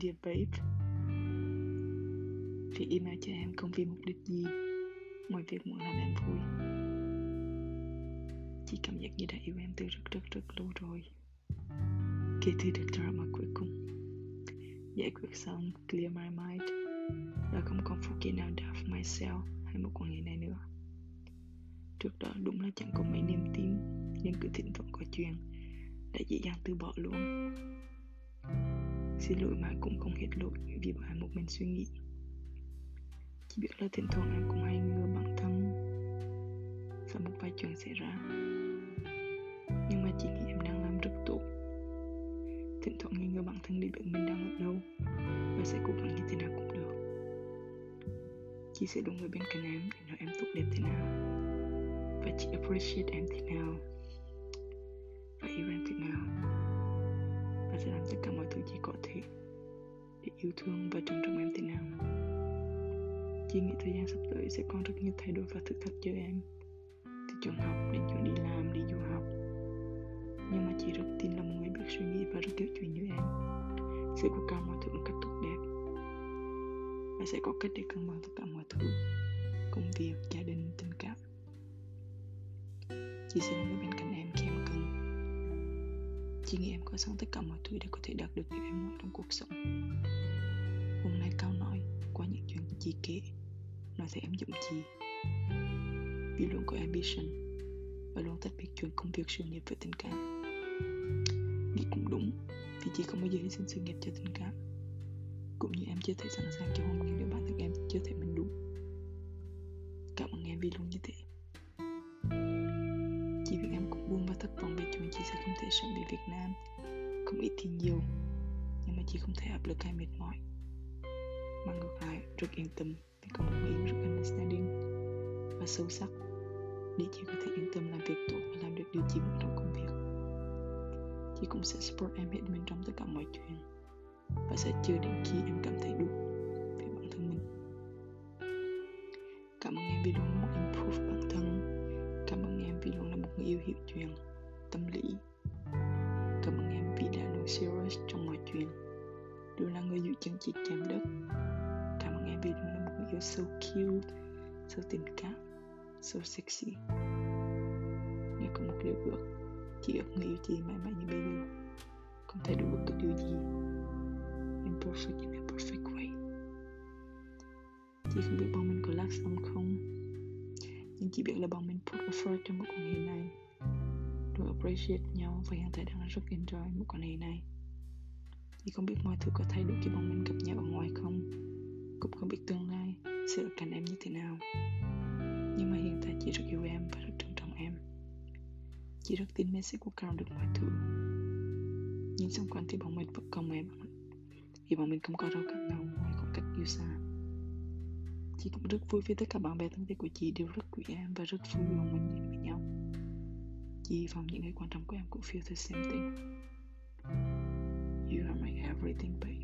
Dear babe, Việc email cho em không vì mục đích gì? Ngoài việc muốn làm em vui. Chỉ cảm giác như đã yêu em từ rất rất rất lâu rồi. Kể từ được drama cuối cùng. Giải quyết xong, clear my mind. Là không còn phụ kiện nào doubt myself hay một quan hệ này nữa. Trước đó đúng là chẳng có mấy niềm tin Nhưng cứ thỉnh thoảng có chuyện Đã dễ dàng từ bỏ luôn. Xin lỗi mà cũng không hết lỗi Vì bọn một mình suy nghĩ. Chỉ biết là thỉnh thoảng em cũng hay ngừa bản thân và một vài chuyện xảy ra. Nhưng mà chị nghĩ em đang làm rất tốt. Thỉnh thoảng nghi ngờ bản thân để biết mình đang ở đâu. Và sẽ cố gắng như thế nào cũng được. Chị sẽ luôn ở bên cạnh em để nói em tốt đẹp thế nào. Và chị appreciate em thế nào. Và yêu em thế nào. Anh sẽ làm tất cả mọi thứ chỉ có thể Để yêu thương và trân trọng em thế nào. Chị nghĩ thời gian sắp tới sẽ còn rất nhiều thay đổi và thử thách cho em. Từ trường học đến chuyện đi làm, đi du học. Nhưng mà chị rất tin là một người biết suy nghĩ và rất hiểu chuyện như em. Sẽ có cả mọi thứ một cách tốt đẹp. Và sẽ có cách để cân bằng tất cả mọi thứ Công việc, gia đình, tình cảm. Chị sẽ luôn bên chỉ nghĩ em có sẵn tất cả mọi thứ để có thể đạt được điều em muốn trong cuộc sống. Hôm nay Cao nói, qua những chuyện chi kể, Nói thấy em dũng gì Vì luôn có ambition Và luôn tách biệt chuyện công việc sự nghiệp với tình cảm. Nghĩ cũng đúng, Vì chị không bao giờ hy sinh sự nghiệp cho tình cảm. Cũng như em chưa thể sẵn sàng cho hôn nhân nếu bản thân em, chưa thể mình đúng. Cảm ơn em vì luôn như thế. Thể sống về Việt Nam. Không ít thì nhiều, Nhưng mà chị không thể áp lực hay mệt mỏi. Mà ngược lại, rất yên tâm Vì có một người yêu rất understanding Và sâu sắc Để chị có thể yên tâm làm việc tốt Và làm được điều chị muốn trong công việc. Chị cũng sẽ support em hết mình trong tất cả mọi chuyện Và sẽ chờ đến khi em cảm thấy đủ Về bản thân mình. Cảm ơn em vì luôn muốn improve bản thân. Cảm ơn em vì luôn là một người yêu hiểu chuyện, Tâm lý. Sirius trong mọi chuyện Luôn là người giữ chân chị chạm đất. Cảm ơn em vì luôn là một người yêu so cute So tình cảm So sexy. Nếu có một điều ước. Chị ước người yêu chị mãi mãi như bây giờ. Không thể đổi bất cứ điều gì. Imperfect in a perfect way. Chị không biết bọn mình có last xong không. Nhưng chị biết là bọn mình put effort trong mối quan hệ này. Rồi appreciate nhau Và hiện tại đang rất enjoy mối quan hệ này. Chị không biết mọi thứ có thay đổi khi bọn mình gặp nhau ở ngoài không? Cũng không biết tương lai sẽ ở cạnh em như thế nào. Nhưng mà hiện tại chị rất yêu em và rất trân trọng em. Chị rất tin mình sẽ cố gắng được mọi thứ. Nhưng xung quanh thì bọn mình vẫn còn em. Vì bọn mình không có đâu cản nào ngoài khoảng cách yêu xa. Chị cũng rất vui vì tất cả bạn bè thân thiết của chị đều rất quý em và rất vui vì bọn mình đến với nhau hy vọng những cái quan trọng của em cũng feel the same thing. You are my everything, babe.